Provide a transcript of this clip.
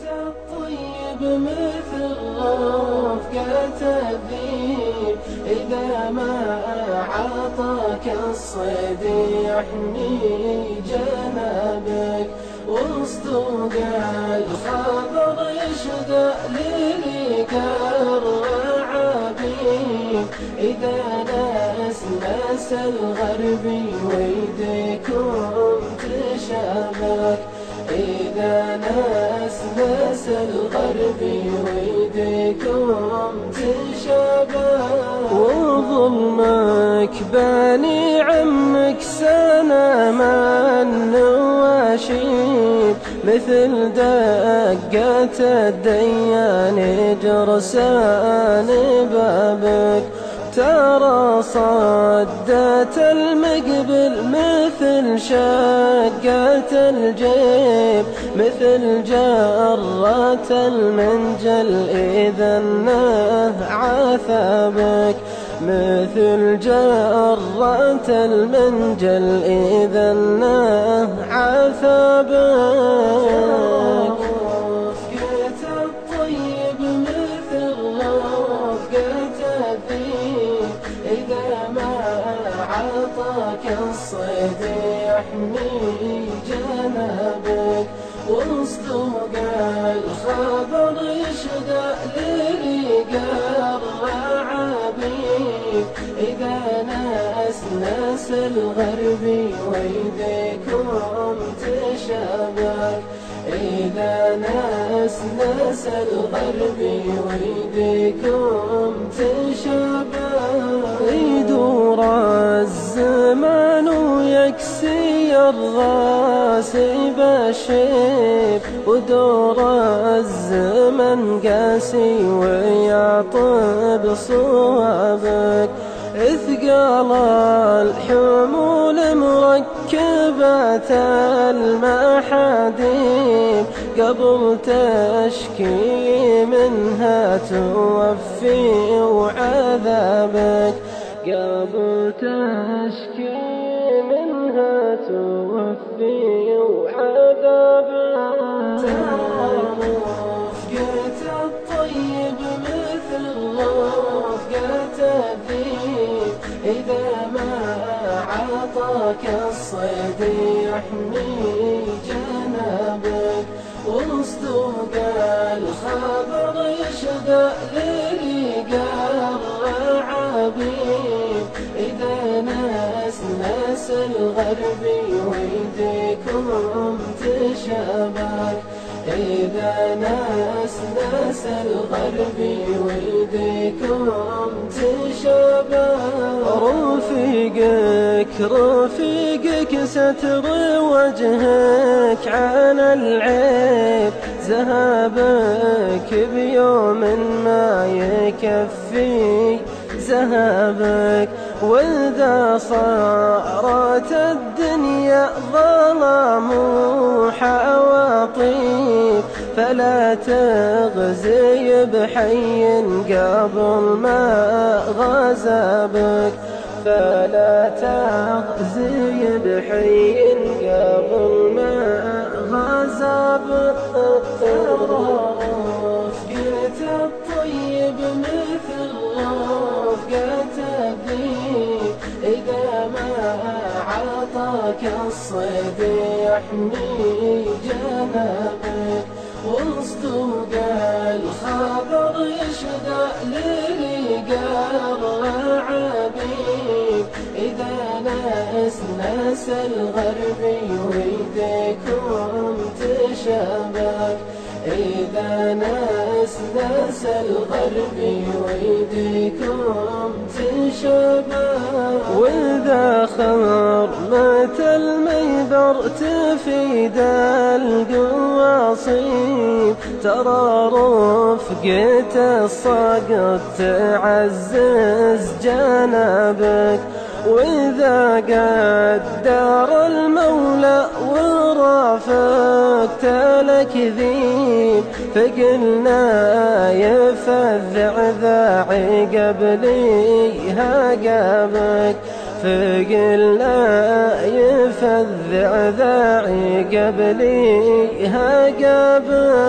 الطيب مثل رفقة الذيب إذا ما عطاك الصيد يحمي جنابك. وسط الخبر يشدأ لليك الرعابين إذا ناس الغربي ويديكم تشابك. إذا ناس ناس الغربي ويديكم تشابه وظلمك باني عمك سنة ما النواشيد مثل دقة الديان جرسان بابك. ترى صدت المقبل مثل شقة الجيب مثل جرة المنجل إذا النه عثبك مثل جرة المنجل إذا النه عثبك الطيب مثل رفقة الذيب إذا ما عطاك الصيد يحمي جنابك وسط الخبر يشدأ لريق الرعابيب إذا ناس ناس الغربي ويديكم تشابك إذا ناس ناس الغربي ويديكم تشابه. يدور الزمان ويكسي الراسي بالشيب ودور الزمن قاسي ويعطب صوابك. اثقال الحمول مركبة المحاديم قبل تشكي منها توفي وعذابك. قبل تشكي منها توفي وعذابك. الطيب مثل رفقة الذيب. إذا ما عطاك الصيد يحمي الغربي ويديكم تشابك إذا ناس ناس الغربي ويديكم تشابه رفيقك رفيقك ستر وجهك عن العيب. ذهبك بيوم ما يكفي. ذهبك وإذا صارت الدنيا ظلام وحواطيب فلا تغزي بحي قبل ما غزابك. فلا تغزي بحي قبل ما غزابك. رفقة الطيب مثل عطاك الصيد يحمي جنابك وسط الخبر يشدأ لريق الرعابيب إذا ناس الغربي ويديكم تشابك إذا ناس ناس الغربي ويديكم تشابه وإذا خرمت الميبر تفيد القواصيب. ترى رفقة الصقر تعزز جنابك وإذا قدر المولى ورافقت الكذيب فقلنا يفذع ذاعي قبليها قابك فقلنا يفذع ذاعي قبلي ها قبل